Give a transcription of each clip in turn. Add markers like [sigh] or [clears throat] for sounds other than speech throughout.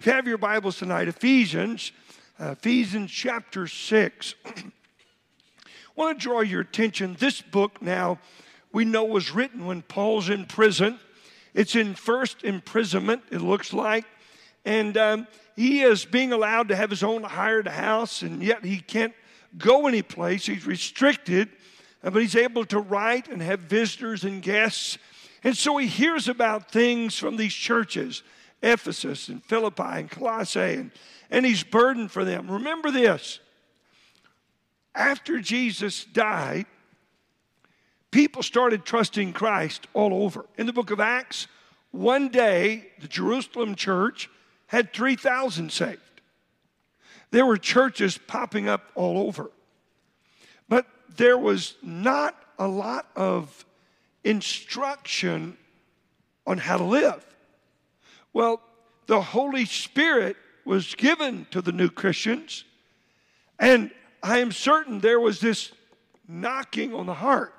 If you have your Bibles tonight, Ephesians, uh, Ephesians chapter 6. I want to draw your attention. This book now we know was written when Paul's in prison. It's in first imprisonment, it looks like. And um, he is being allowed to have his own hired house, and yet he can't go anyplace. He's restricted, uh, but he's able to write and have visitors and guests. And so he hears about things from these churches Ephesus and Philippi and Colossae, and, and he's burdened for them. Remember this after Jesus died, people started trusting Christ all over. In the book of Acts, one day, the Jerusalem church had 3,000 saved. There were churches popping up all over. But there was not a lot of instruction on how to live. Well, the Holy Spirit was given to the new Christians, and I am certain there was this knocking on the heart.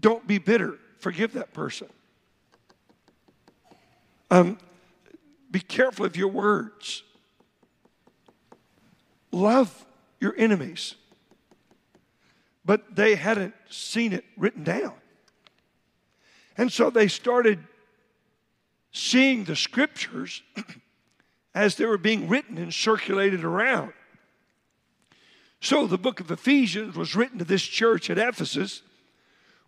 Don't be bitter, forgive that person. Um, be careful of your words. Love your enemies. But they hadn't seen it written down. And so they started seeing the scriptures [clears throat] as they were being written and circulated around. So the book of Ephesians was written to this church at Ephesus,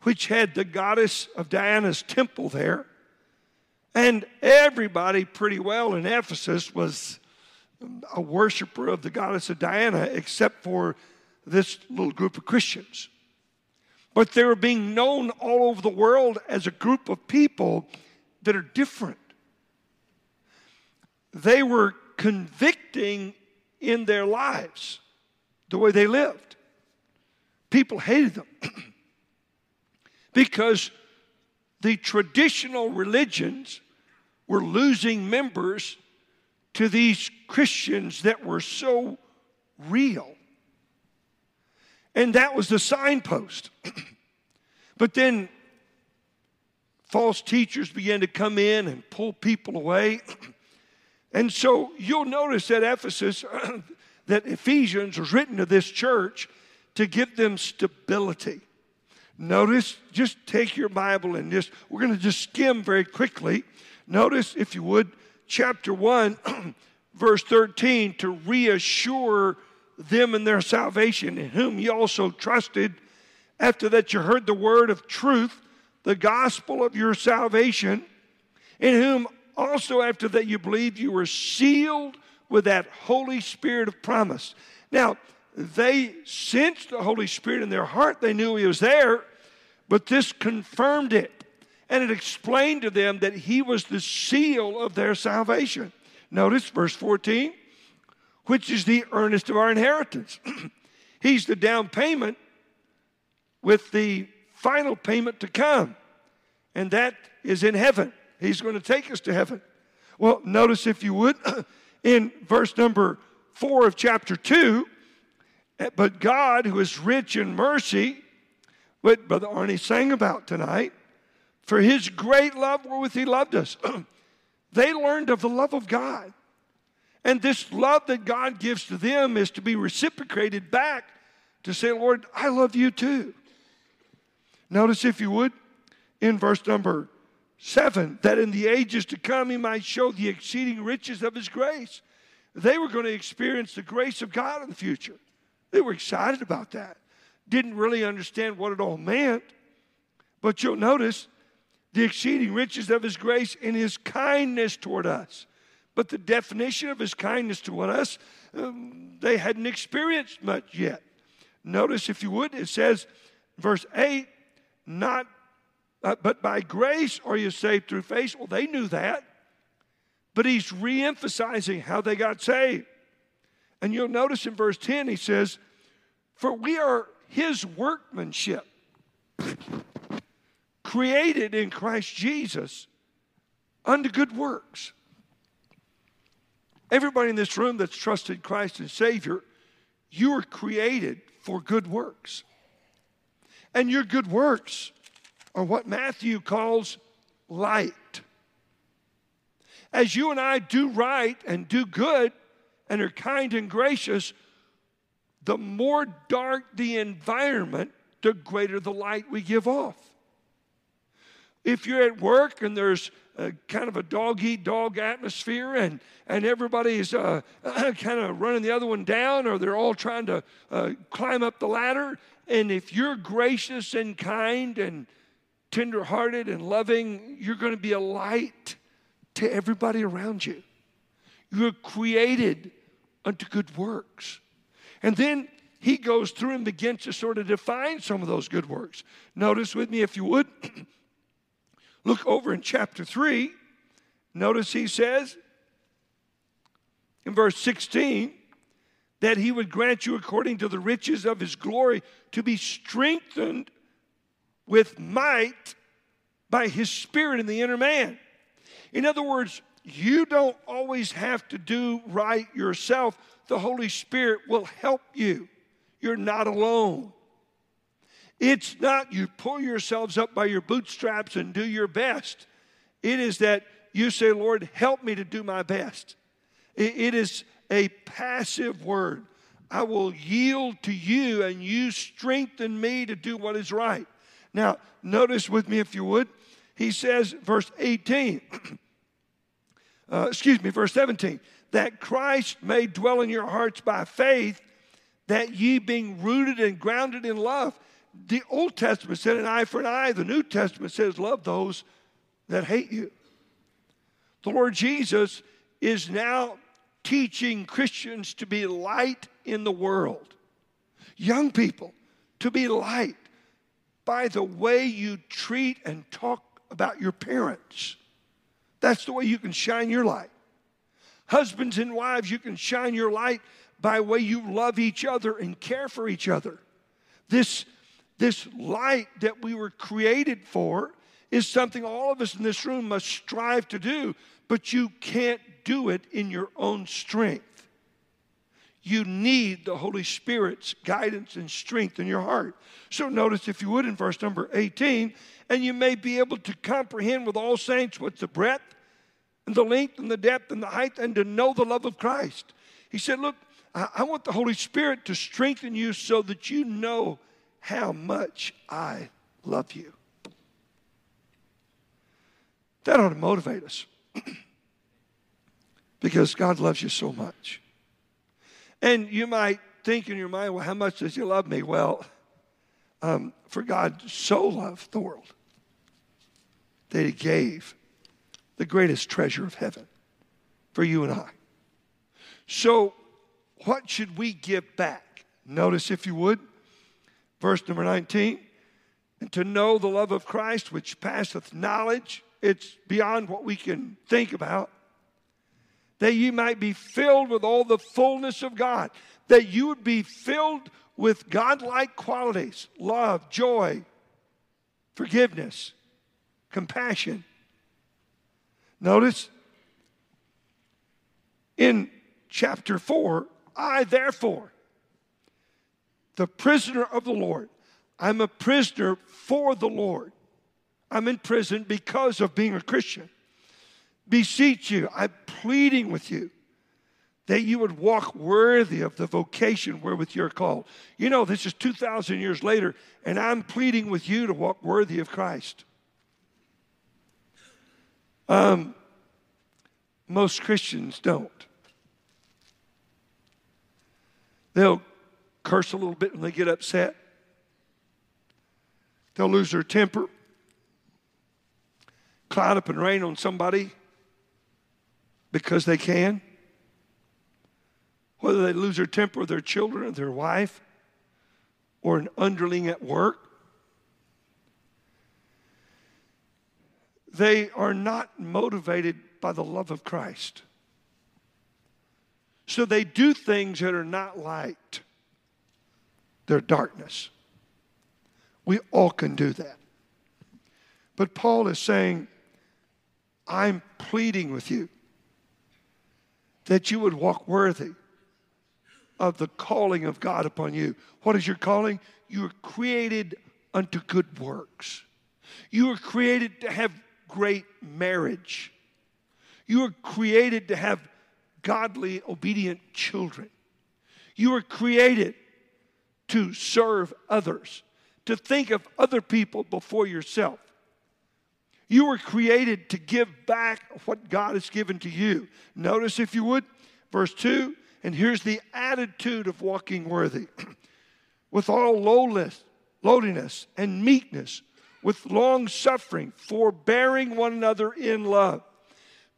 which had the goddess of Diana's temple there. And everybody, pretty well, in Ephesus was um, a worshiper of the goddess of Diana, except for this little group of Christians. But they were being known all over the world as a group of people that are different. They were convicting in their lives the way they lived. People hated them [clears throat] because the traditional religions were losing members to these Christians that were so real. And that was the signpost. [clears throat] but then false teachers began to come in and pull people away. [clears throat] and so you'll notice that Ephesus, [clears throat] that Ephesians was written to this church to give them stability. Notice, just take your Bible and just, we're going to just skim very quickly. Notice, if you would, chapter 1, [clears throat] verse 13, to reassure them in their salvation, in whom ye also trusted, after that you heard the word of truth, the gospel of your salvation, in whom also after that you believed you were sealed with that Holy Spirit of promise. Now, they sensed the Holy Spirit in their heart. They knew He was there, but this confirmed it. And it explained to them that He was the seal of their salvation. Notice verse 14, which is the earnest of our inheritance. [clears throat] He's the down payment with the final payment to come, and that is in heaven. He's going to take us to heaven. Well, notice if you would, [clears throat] in verse number 4 of chapter 2, Eh, but God, who is rich in mercy, what Brother Arnie sang about tonight, for his great love wherewith he loved us. [clears throat] they learned of the love of God. And this love that God gives to them is to be reciprocated back to say, Lord, I love you too. Notice, if you would, in verse number seven, that in the ages to come he might show the exceeding riches of his grace. They were going to experience the grace of God in the future. They were excited about that. Didn't really understand what it all meant. But you'll notice the exceeding riches of his grace in his kindness toward us. But the definition of his kindness toward us, um, they hadn't experienced much yet. Notice, if you would, it says, verse 8, not, uh, but by grace are you saved through faith. Well, they knew that. But he's re emphasizing how they got saved. And you'll notice in verse 10, he says, For we are his workmanship, [laughs] created in Christ Jesus unto good works. Everybody in this room that's trusted Christ as Savior, you are created for good works. And your good works are what Matthew calls light. As you and I do right and do good and are kind and gracious, the more dark the environment, the greater the light we give off. If you're at work and there's a, kind of a dog eat dog atmosphere and, and everybody's uh, [clears throat] kind of running the other one down or they're all trying to uh, climb up the ladder, and if you're gracious and kind and tenderhearted and loving, you're going to be a light to everybody around you. You're created unto good works. And then he goes through and begins to sort of define some of those good works. Notice with me, if you would, [clears throat] look over in chapter 3. Notice he says in verse 16 that he would grant you according to the riches of his glory to be strengthened with might by his spirit in the inner man. In other words, you don't always have to do right yourself. The Holy Spirit will help you. You're not alone. It's not you pull yourselves up by your bootstraps and do your best. It is that you say, Lord, help me to do my best. It is a passive word. I will yield to you and you strengthen me to do what is right. Now, notice with me, if you would, he says, verse 18, [clears throat] uh, excuse me, verse 17, that Christ may dwell in your hearts by faith, that ye being rooted and grounded in love. The Old Testament said an eye for an eye, the New Testament says love those that hate you. The Lord Jesus is now teaching Christians to be light in the world. Young people, to be light by the way you treat and talk about your parents. That's the way you can shine your light. Husbands and wives, you can shine your light by way you love each other and care for each other. This, this light that we were created for is something all of us in this room must strive to do, but you can't do it in your own strength. You need the Holy Spirit's guidance and strength in your heart. So, notice if you would in verse number 18, and you may be able to comprehend with all saints what's the breadth and the length and the depth and the height, and to know the love of Christ. He said, Look, I want the Holy Spirit to strengthen you so that you know how much I love you. That ought to motivate us [clears throat] because God loves you so much. And you might think in your mind, well, how much does he love me? Well, um, for God so loved the world that he gave the greatest treasure of heaven for you and I. So, what should we give back? Notice, if you would, verse number 19. And to know the love of Christ, which passeth knowledge, it's beyond what we can think about that you might be filled with all the fullness of God, that you would be filled with godlike qualities love, joy, forgiveness, compassion. Notice in chapter 4, I therefore, the prisoner of the Lord, I'm a prisoner for the Lord. I'm in prison because of being a Christian beseech you, I'm pleading with you that you would walk worthy of the vocation wherewith you're called. You know, this is 2,000 years later, and I'm pleading with you to walk worthy of Christ. Um, most Christians don't. They'll curse a little bit when they get upset. They'll lose their temper, cloud up and rain on somebody because they can. Whether they lose their temper with their children or their wife or an underling at work, they are not motivated by the love of Christ. So they do things that are not light, they're darkness. We all can do that. But Paul is saying, I'm pleading with you that you would walk worthy of the calling of God upon you. What is your calling? You are created unto good works. You are created to have great marriage. You were created to have godly, obedient children. You were created to serve others, to think of other people before yourself. You were created to give back what God has given to you. Notice, if you would, verse 2, and here's the attitude of walking worthy [clears throat] with all lowliness, lowliness and meekness, with long suffering, forbearing one another in love,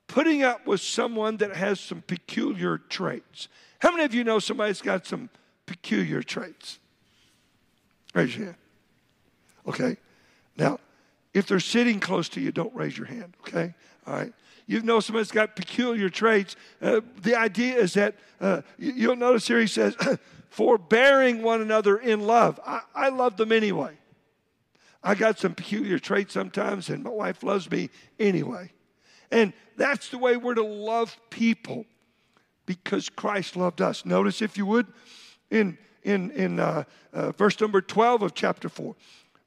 putting up with someone that has some peculiar traits. How many of you know somebody's got some peculiar traits? Raise your hand. Okay. Now, if they're sitting close to you, don't raise your hand, okay? All right. You know somebody's got peculiar traits. Uh, the idea is that uh, you'll notice here he says, [clears throat] forbearing one another in love. I, I love them anyway. I got some peculiar traits sometimes, and my wife loves me anyway. And that's the way we're to love people because Christ loved us. Notice, if you would, in, in, in uh, uh, verse number 12 of chapter 4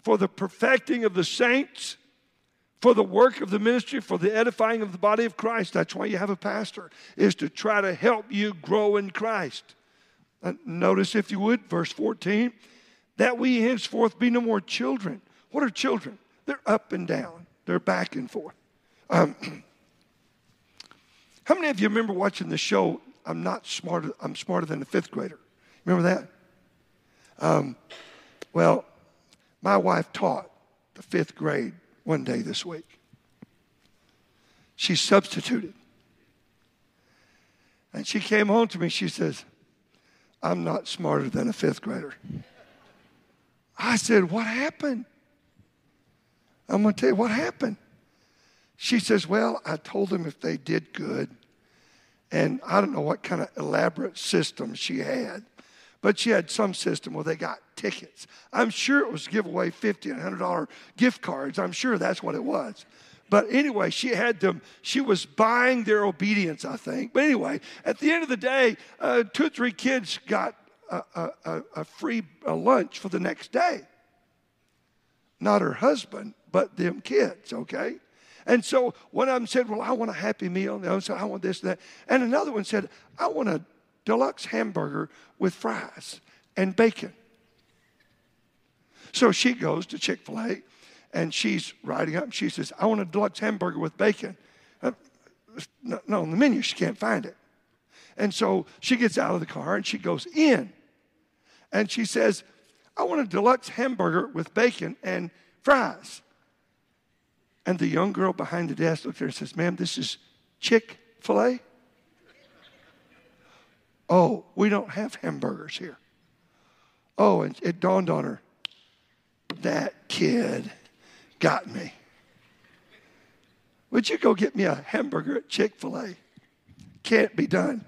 for the perfecting of the saints, for the work of the ministry, for the edifying of the body of Christ. That's why you have a pastor, is to try to help you grow in Christ. Uh, notice, if you would, verse 14, that we henceforth be no more children. What are children? They're up and down, they're back and forth. Um, [clears throat] how many of you remember watching the show, I'm Not Smarter, I'm Smarter Than a Fifth Grader? Remember that? Um, well, my wife taught the fifth grade one day this week. She substituted. And she came home to me. She says, I'm not smarter than a fifth grader. I said, What happened? I'm going to tell you what happened. She says, Well, I told them if they did good, and I don't know what kind of elaborate system she had. But she had some system where they got tickets. I'm sure it was give away 50 and $100 gift cards. I'm sure that's what it was. But anyway, she had them, she was buying their obedience, I think. But anyway, at the end of the day, uh, two or three kids got a, a, a free a lunch for the next day. Not her husband, but them kids, okay? And so one of them said, Well, I want a happy meal. And the other said, I want this and that. And another one said, I want a deluxe hamburger with fries and bacon. So she goes to Chick fil A and she's riding up and she says, I want a deluxe hamburger with bacon. Uh, no, on the menu, she can't find it. And so she gets out of the car and she goes in and she says, I want a deluxe hamburger with bacon and fries. And the young girl behind the desk looks at her and says, Ma'am, this is Chick fil A? Oh, we don't have hamburgers here. Oh, and it dawned on her that kid got me. Would you go get me a hamburger at Chick fil A? Can't be done.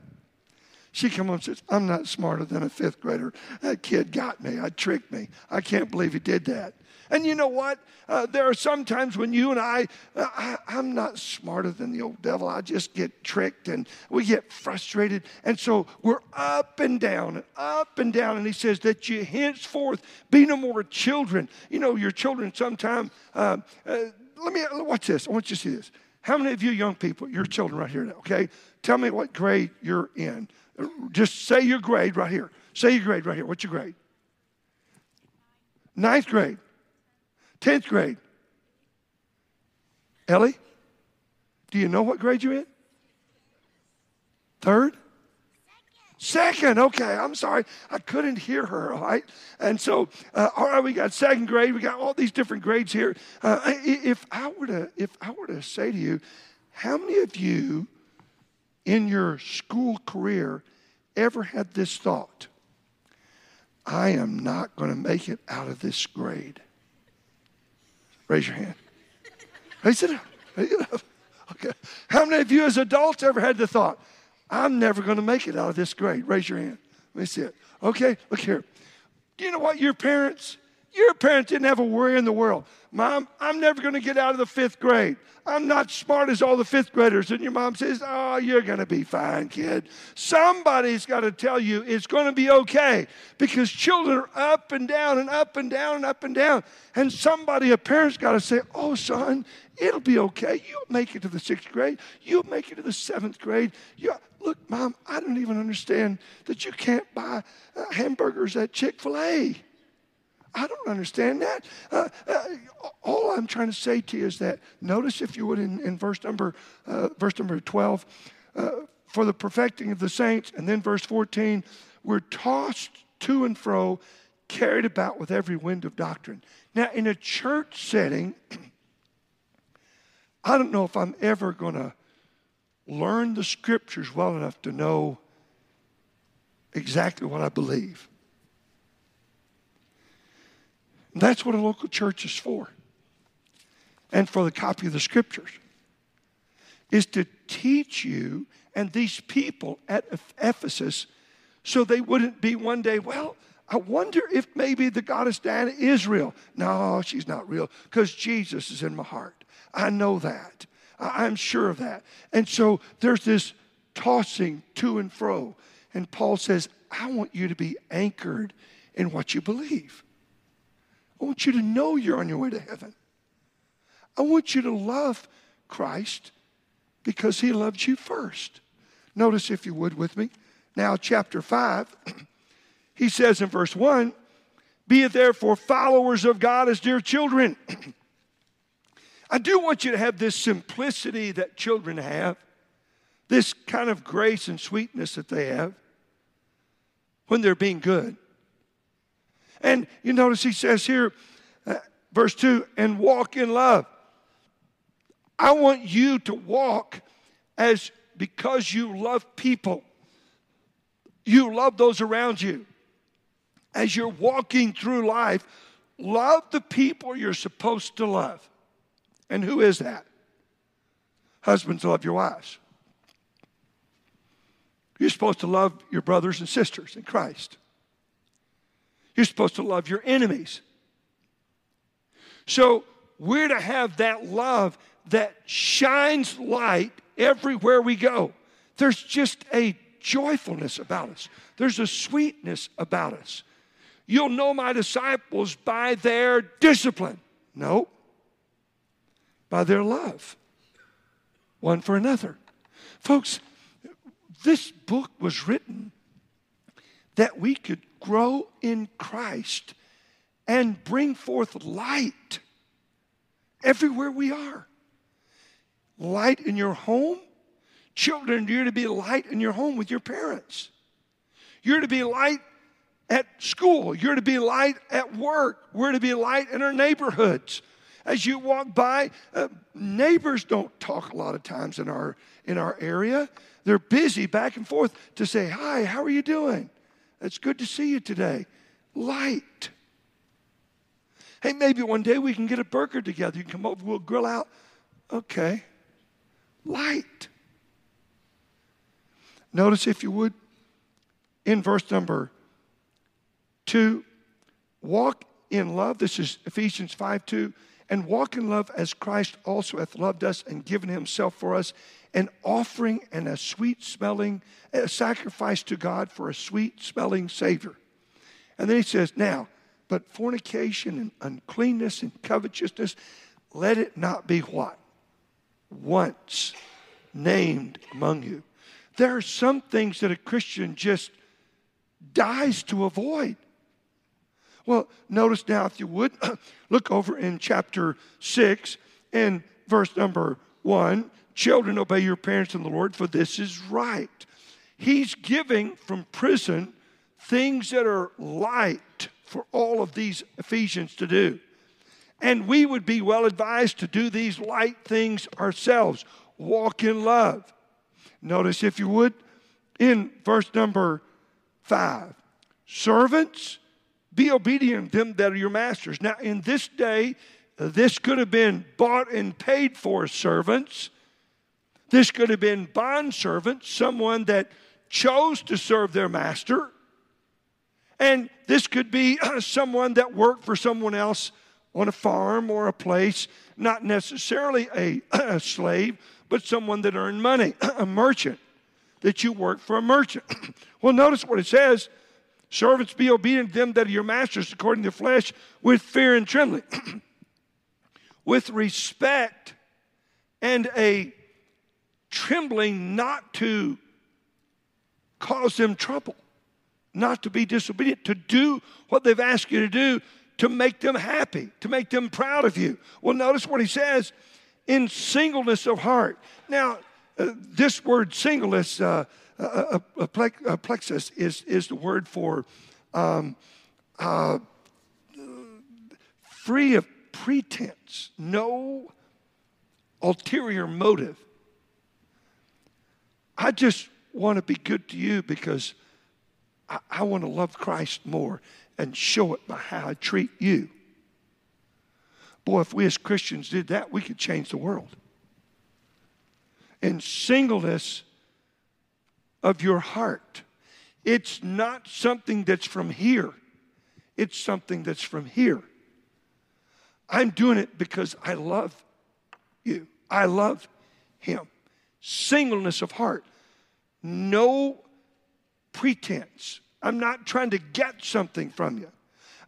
She comes and says, I'm not smarter than a fifth grader. That kid got me. I tricked me. I can't believe he did that. And you know what? Uh, there are some times when you and I, uh, I, I'm not smarter than the old devil. I just get tricked and we get frustrated. And so we're up and down and up and down. And he says that you henceforth be no more children. You know, your children sometime, uh, uh, let me, watch this. I want you to see this. How many of you young people, your children right here now, okay? Tell me what grade you're in. Just say your grade right here. Say your grade right here. What's your grade? Ninth grade. 10th grade. Ellie, do you know what grade you're in? Third? Second, okay, I'm sorry. I couldn't hear her, all right? And so, uh, all right, we got second grade. We got all these different grades here. Uh, if, I were to, if I were to say to you, how many of you in your school career ever had this thought? I am not going to make it out of this grade. Raise your hand. Raise it up. Raise it up. Okay. How many of you as adults ever had the thought, I'm never going to make it out of this grade? Raise your hand. Let me see it. Okay, look here. Do you know what your parents Your parents didn't have a worry in the world. Mom, I'm never going to get out of the fifth grade. I'm not smart as all the fifth graders. And your mom says, Oh, you're going to be fine, kid. Somebody's got to tell you it's going to be okay because children are up and down and up and down and up and down. And somebody, a parent's got to say, Oh, son, it'll be okay. You'll make it to the sixth grade. You'll make it to the seventh grade. You, look, mom, I don't even understand that you can't buy uh, hamburgers at Chick fil A. I don't understand that. Uh, uh, all I'm trying to say to you is that notice, if you would, in, in verse number uh, verse number 12, uh, for the perfecting of the saints, and then verse 14, we're tossed to and fro, carried about with every wind of doctrine. Now, in a church setting, [clears throat] I don't know if I'm ever going to learn the scriptures well enough to know exactly what I believe. That's what a local church is for. And for the copy of the scriptures is to teach you and these people at Ephesus so they wouldn't be one day, well, I wonder if maybe the goddess Diana is real. No, she's not real because Jesus is in my heart. I know that. I'm sure of that. And so there's this tossing to and fro. And Paul says, I want you to be anchored in what you believe. I want you to know you're on your way to heaven. I want you to love Christ because he loved you first. Notice, if you would, with me. Now, chapter 5, [clears throat] he says in verse 1 Be it therefore followers of God as dear children. [clears throat] I do want you to have this simplicity that children have, this kind of grace and sweetness that they have when they're being good. And you notice he says here, uh, verse 2, and walk in love. I want you to walk as because you love people, you love those around you. As you're walking through life, love the people you're supposed to love. And who is that? Husbands, love your wives. You're supposed to love your brothers and sisters in Christ. You're supposed to love your enemies. So we're to have that love that shines light everywhere we go. There's just a joyfulness about us, there's a sweetness about us. You'll know my disciples by their discipline. No, by their love, one for another. Folks, this book was written that we could grow in Christ and bring forth light everywhere we are. Light in your home. Children, you're to be light in your home with your parents. You're to be light at school. You're to be light at work. We're to be light in our neighborhoods. As you walk by, uh, neighbors don't talk a lot of times in our in our area. They're busy back and forth to say, "Hi, how are you doing?" It's good to see you today. Light. Hey, maybe one day we can get a burger together. You can come over, we'll grill out. Okay. Light. Notice, if you would, in verse number two, walk in love. This is Ephesians 5 2. And walk in love as Christ also hath loved us and given himself for us an offering and a sweet smelling a sacrifice to God for a sweet smelling Savior. And then he says, Now, but fornication and uncleanness and covetousness, let it not be what? Once named among you. There are some things that a Christian just dies to avoid. Well, notice now, if you would, [clears throat] look over in chapter 6 and verse number 1. Children, obey your parents in the Lord, for this is right. He's giving from prison things that are light for all of these Ephesians to do. And we would be well advised to do these light things ourselves. Walk in love. Notice, if you would, in verse number five servants, be obedient to them that are your masters. Now, in this day, this could have been bought and paid for servants this could have been bond servants, someone that chose to serve their master. And this could be [clears throat] someone that worked for someone else on a farm or a place, not necessarily a, [clears throat] a slave, but someone that earned money, [clears throat] a merchant, that you work for a merchant. well, notice what it says Servants, be obedient to them that are your masters according to the flesh with fear and trembling, with respect and a trembling not to cause them trouble, not to be disobedient, to do what they've asked you to do to make them happy, to make them proud of you. Well, notice what he says in singleness of heart. Now, uh, this word singleness, uh, uh, uh, uh plexus, is, is the word for um, uh, free of pretense, no ulterior motive. I just want to be good to you because I, I want to love Christ more and show it by how I treat you. Boy, if we as Christians did that, we could change the world. In singleness of your heart, it's not something that's from here, it's something that's from here. I'm doing it because I love you, I love him. Singleness of heart, no pretense. I'm not trying to get something from you.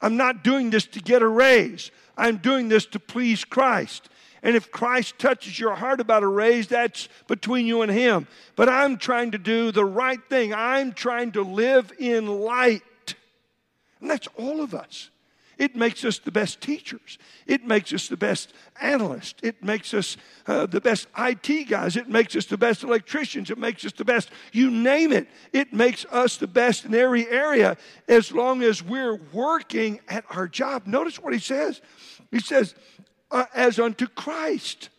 I'm not doing this to get a raise. I'm doing this to please Christ. And if Christ touches your heart about a raise, that's between you and Him. But I'm trying to do the right thing. I'm trying to live in light. And that's all of us. It makes us the best teachers. It makes us the best analysts. It makes us uh, the best IT guys. It makes us the best electricians. It makes us the best, you name it. It makes us the best in every area as long as we're working at our job. Notice what he says. He says, uh, as unto Christ.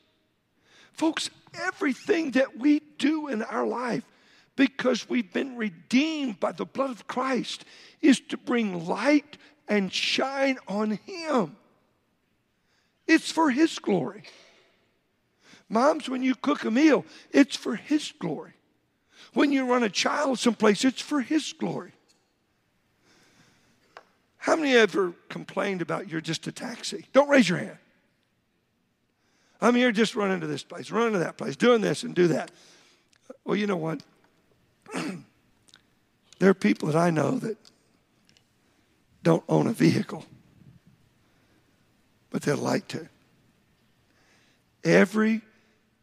Folks, everything that we do in our life, because we've been redeemed by the blood of Christ, is to bring light and shine on Him. It's for His glory. Moms, when you cook a meal, it's for His glory. When you run a child someplace, it's for His glory. How many ever complained about you're just a taxi? Don't raise your hand. I'm here just running to this place, running to that place, doing this and do that. Well, you know what? [clears throat] there are people that I know that don't own a vehicle, but they'd like to. Every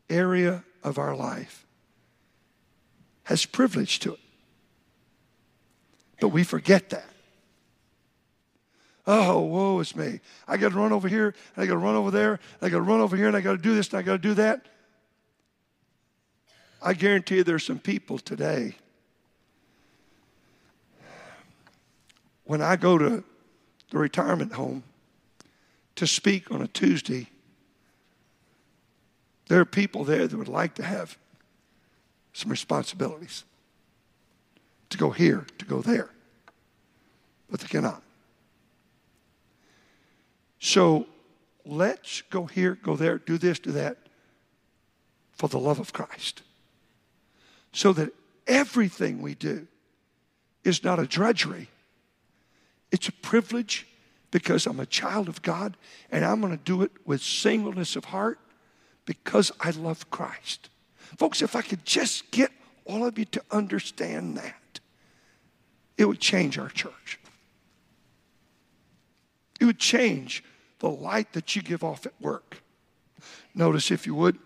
area of our life has privilege to it. But we forget that. Oh, woe is me. I got to run over here, and I got to run over there, and I got to run over here, and I got to do this, and I got to do that. I guarantee you there's some people today. When I go to the retirement home to speak on a Tuesday, there are people there that would like to have some responsibilities to go here, to go there, but they cannot. So let's go here, go there, do this, do that for the love of Christ. So that everything we do is not a drudgery, it's a privilege because I'm a child of God and I'm going to do it with singleness of heart because I love Christ. Folks, if I could just get all of you to understand that, it would change our church. It would change the light that you give off at work. Notice, if you would,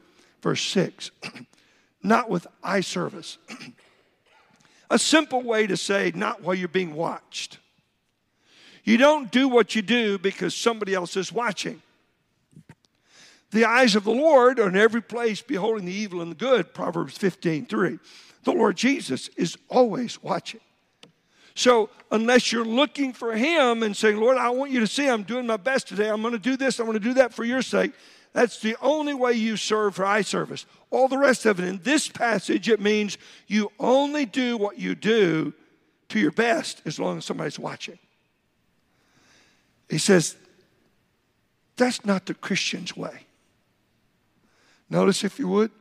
verse 6 [clears throat] not with eye service. [clears throat] A simple way to say, not while you're being watched. You don't do what you do because somebody else is watching. The eyes of the Lord are in every place, beholding the evil and the good, Proverbs 15 3. The Lord Jesus is always watching. So, unless you're looking for Him and saying, Lord, I want you to see I'm doing my best today, I'm going to do this, I'm going to do that for your sake, that's the only way you serve for eye service. All the rest of it, in this passage, it means you only do what you do to your best as long as somebody's watching. He says, that's not the Christian's way. Notice, if you would,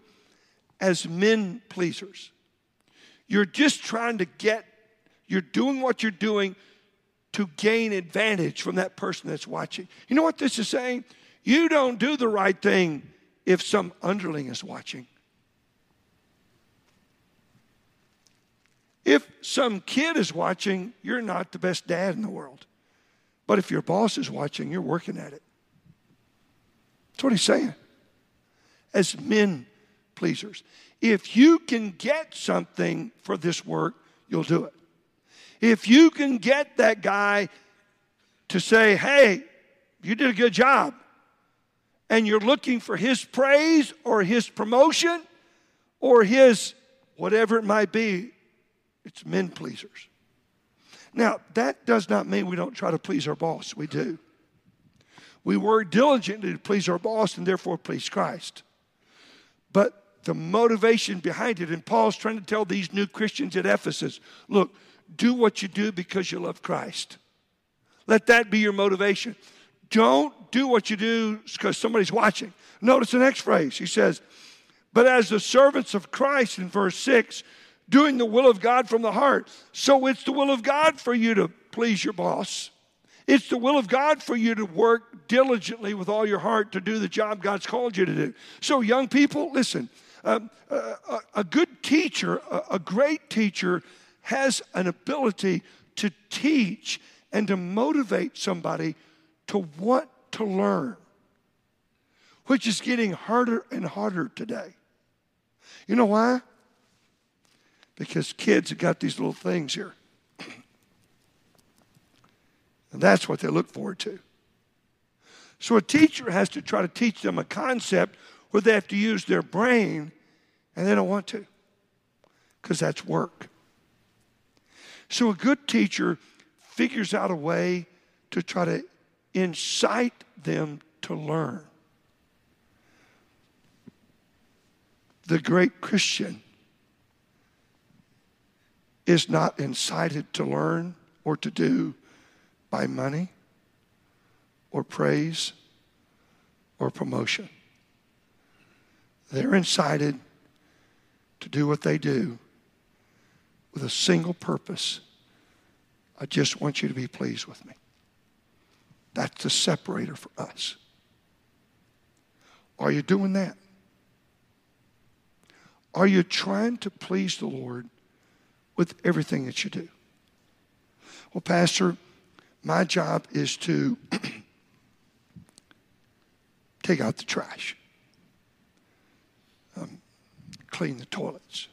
as men pleasers, you're just trying to get you're doing what you're doing to gain advantage from that person that's watching. You know what this is saying? You don't do the right thing if some underling is watching. If some kid is watching, you're not the best dad in the world. But if your boss is watching, you're working at it. That's what he's saying. As men pleasers. If you can get something for this work, you'll do it. If you can get that guy to say, hey, you did a good job, and you're looking for his praise or his promotion or his whatever it might be, it's men pleasers. Now, that does not mean we don't try to please our boss. We do. We work diligently to please our boss and therefore please Christ. But the motivation behind it, and Paul's trying to tell these new Christians at Ephesus look, do what you do because you love Christ. Let that be your motivation. Don't do what you do because somebody's watching. Notice the next phrase. He says, But as the servants of Christ in verse 6, doing the will of God from the heart. So it's the will of God for you to please your boss. It's the will of God for you to work diligently with all your heart to do the job God's called you to do. So, young people, listen um, a, a, good teacher, a, a great teacher, has an ability to teach and to motivate somebody to want to learn, which is getting harder and harder today. You know why? Because kids have got these little things here. And that's what they look forward to. So a teacher has to try to teach them a concept where they have to use their brain and they don't want to because that's work. So a good teacher figures out a way to try to incite them to learn. The great Christian is not incited to learn or to do by money or praise or promotion. They're incited to do what they do with a single purpose. I just want you to be pleased with me. That's the separator for us. Are you doing that? Are you trying to please the Lord with everything that you do? Well, Pastor, my job is to [clears throat] take out the trash, um, clean the toilets,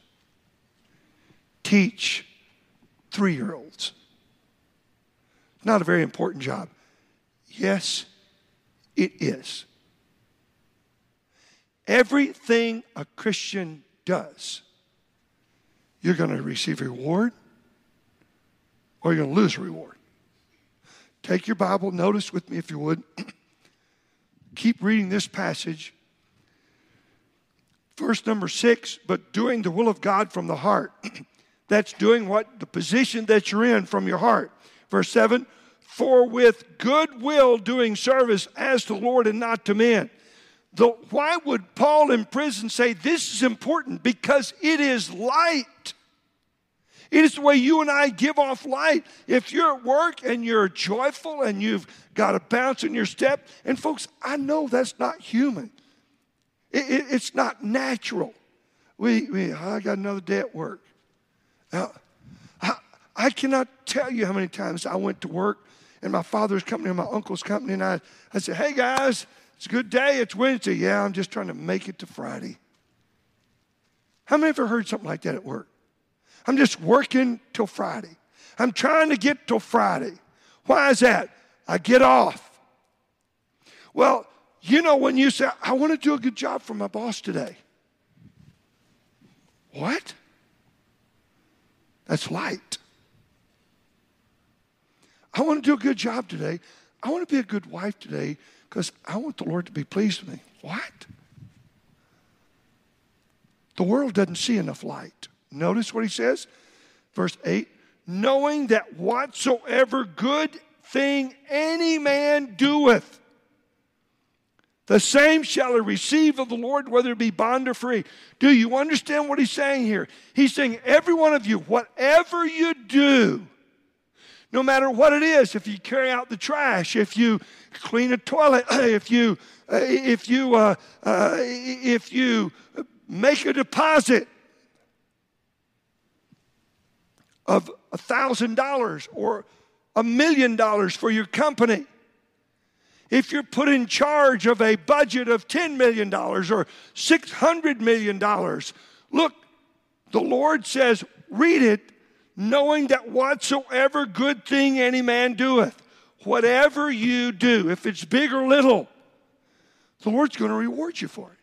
teach three year olds. Not a very important job. Yes, it is. Everything a Christian does you're going to receive reward or you're going to lose reward. Take your Bible, notice with me if you would. [clears throat] Keep reading this passage. Verse number six, but doing the will of God from the heart. [clears throat] That's doing what the position that you're in from your heart. Verse seven, for with good will doing service as to the Lord and not to men. The, why would Paul in prison say this is important? Because it is light. It is the way you and I give off light. If you're at work and you're joyful and you've got a bounce in your step, and folks, I know that's not human. It, it, it's not natural. We, we, I got another day at work. Now, I, I cannot tell you how many times I went to work in my father's company and my uncle's company, and I, I said, Hey guys, it's a good day. It's Wednesday. Yeah, I'm just trying to make it to Friday. How many ever heard something like that at work? I'm just working till Friday. I'm trying to get till Friday. Why is that? I get off. Well, you know, when you say, I want to do a good job for my boss today. What? That's light. I want to do a good job today. I want to be a good wife today because I want the Lord to be pleased with me. What? The world doesn't see enough light. Notice what he says, verse 8 knowing that whatsoever good thing any man doeth, the same shall he receive of the Lord, whether it be bond or free. Do you understand what he's saying here? He's saying, every one of you, whatever you do, No matter what it is, if you carry out the trash, if you clean a toilet, [clears throat] if you, uh, if you, uh, uh, if you make a deposit of a thousand dollars or a million dollars for your company, if you're put in charge of a budget of $10 million or $600 million, look, the Lord says, read it, knowing that whatsoever good thing any man doeth, whatever you do, if it's big or little, the Lord's going to reward you for it.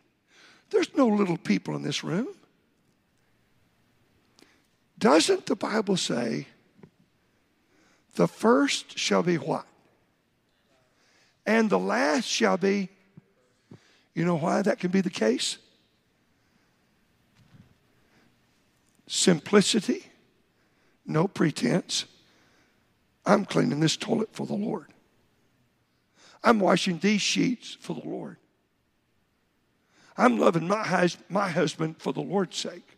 There's no little people in this room. Doesn't the Bible say the first shall be what? And the last shall be. You know why that can be the case? Simplicity, no pretense. I'm cleaning this toilet for the Lord. I'm washing these sheets for the Lord. I'm loving my, my husband for the Lord's sake.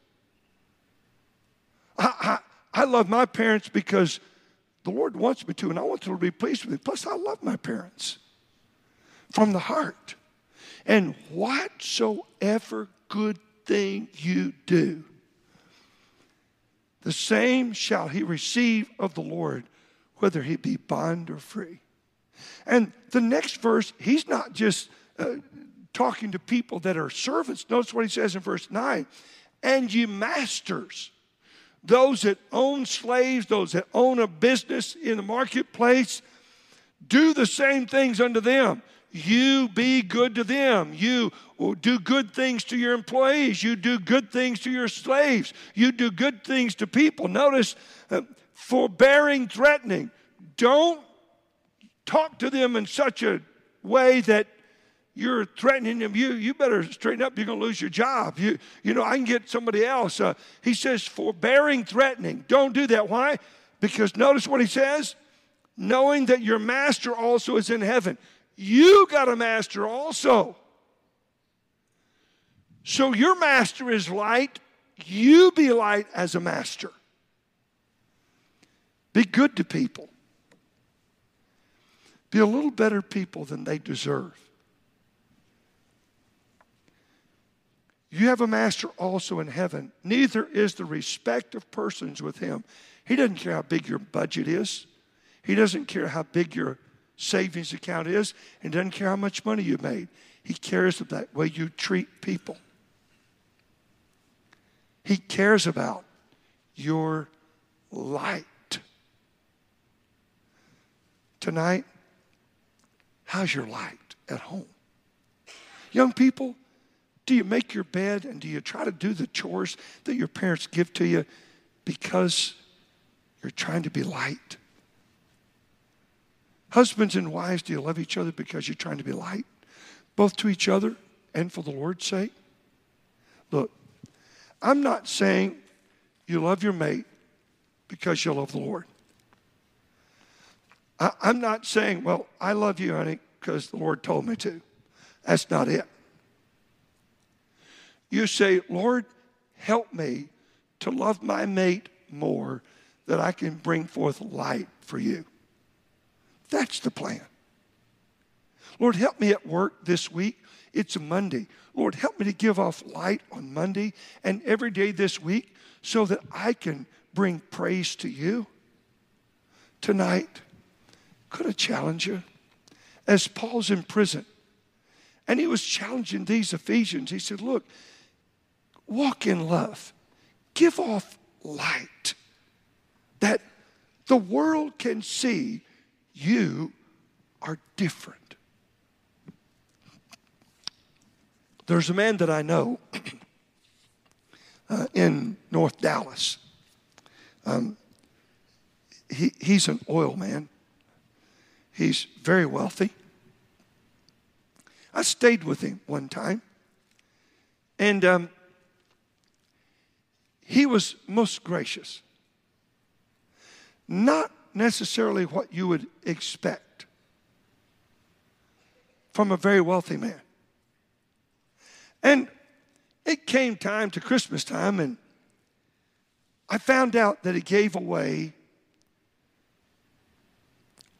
I, I, I love my parents because the Lord wants me to, and I want them to be pleased with me. Plus, I love my parents from the heart. And whatsoever good thing you do, the same shall he receive of the Lord, whether he be bond or free. And the next verse, he's not just uh, talking to people that are servants. Notice what he says in verse 9 and ye masters, those that own slaves, those that own a business in the marketplace, do the same things unto them. You be good to them. You do good things to your employees. You do good things to your slaves. You do good things to people. Notice uh, forbearing, threatening. Don't talk to them in such a way that you're threatening them. You, you better straighten up. You're going to lose your job. You, you know, I can get somebody else. Uh, he says, forbearing, threatening. Don't do that. Why? Because notice what he says knowing that your master also is in heaven. You got a master also. So your master is light. You be light as a master. Be good to people. Be a little better people than they deserve. You have a master also in heaven. Neither is the respect of persons with him. He doesn't care how big your budget is, he doesn't care how big your savings account is and doesn't care how much money you made. He cares about the way you treat people. He cares about your light. Tonight, how's your light at home? Young people, do you make your bed and do you try to do the chores that your parents give to you because you're trying to be light? Husbands and wives, do you love each other because you're trying to be light, both to each other and for the Lord's sake? Look, I'm not saying you love your mate because you love the Lord. I, am not saying, well, I love you, honey, because the Lord told me to. That's not it. You say, Lord, help me to love my mate more that I can bring forth light for you. That's the plan. Lord, help me at work this week. It's a Monday. Lord, help me to give off light on Monday and every day this week so that I can bring praise to you. Tonight, could I challenge you? As Paul's in prison, and he was challenging these Ephesians, he said, Look, walk in love, give off light that the world can see you are different. There's a man that I know [clears throat] uh, in North Dallas. Um, he, he's an oil man. He's very wealthy. I stayed with him one time, and um, he was most gracious. Not necessarily what you would expect from a very wealthy man. And it came time to Christmas time, and I found out that he gave away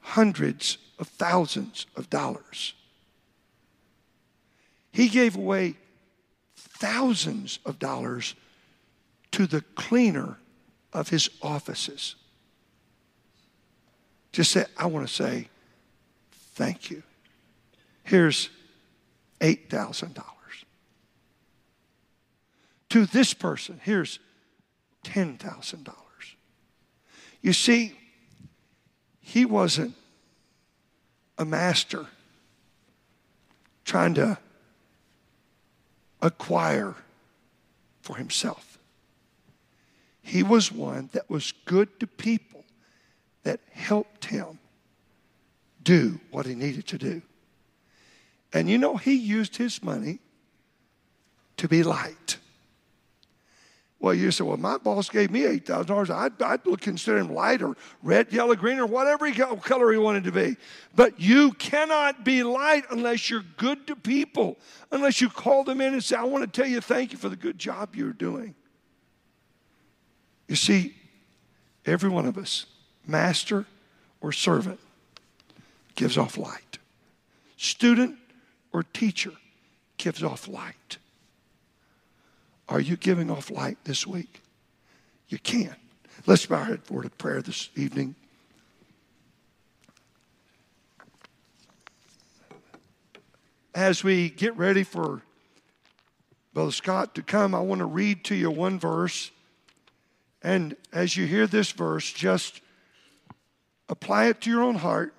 hundreds of thousands of dollars. He gave away thousands of dollars to the cleaner of his offices. Just say, I want to say thank you. Here's $8,000. To this person, here's $10,000. You see, he wasn't a master trying to acquire for himself. He was one that was good to people that helped him do what he needed to do. And you know, he used his money to be light. Well, you say, well, my boss gave me $8,000. I'd, I'd consider him light or red, yellow, green, or whatever color he wanted to be. But you cannot be light unless you're good to people, unless you call them in and say, I want to tell you thank you for the good job you're doing. You see, every one of us, master or servant, gives off light. Student or teacher gives off light. Are you giving off light this week? You can. Let's bow our head for a prayer this evening. As we get ready for Brother Scott to come, I want to read to you one verse. And as you hear this verse, just apply it to your own heart.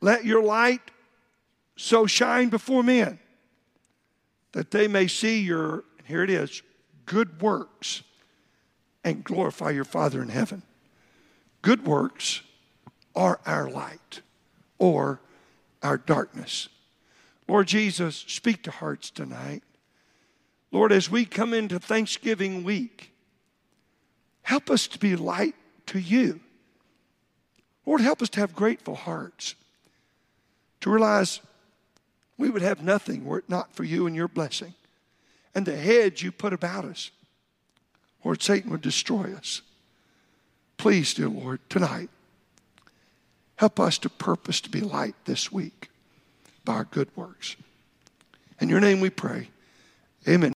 Let your light so shine before men that they may see your, here it is, good works and glorify your Father in heaven. Good works are our light or our darkness. Lord Jesus, speak to hearts tonight. Lord, as we come into Thanksgiving week, help us to be light to you. Lord, help us to have grateful hearts, to realize we would have nothing were it not for you and your blessing and the hedge you put about us, Lord, Satan would destroy us. Please, dear Lord, tonight, help us to purpose to be light this week by our good works. In your name we pray. Amen.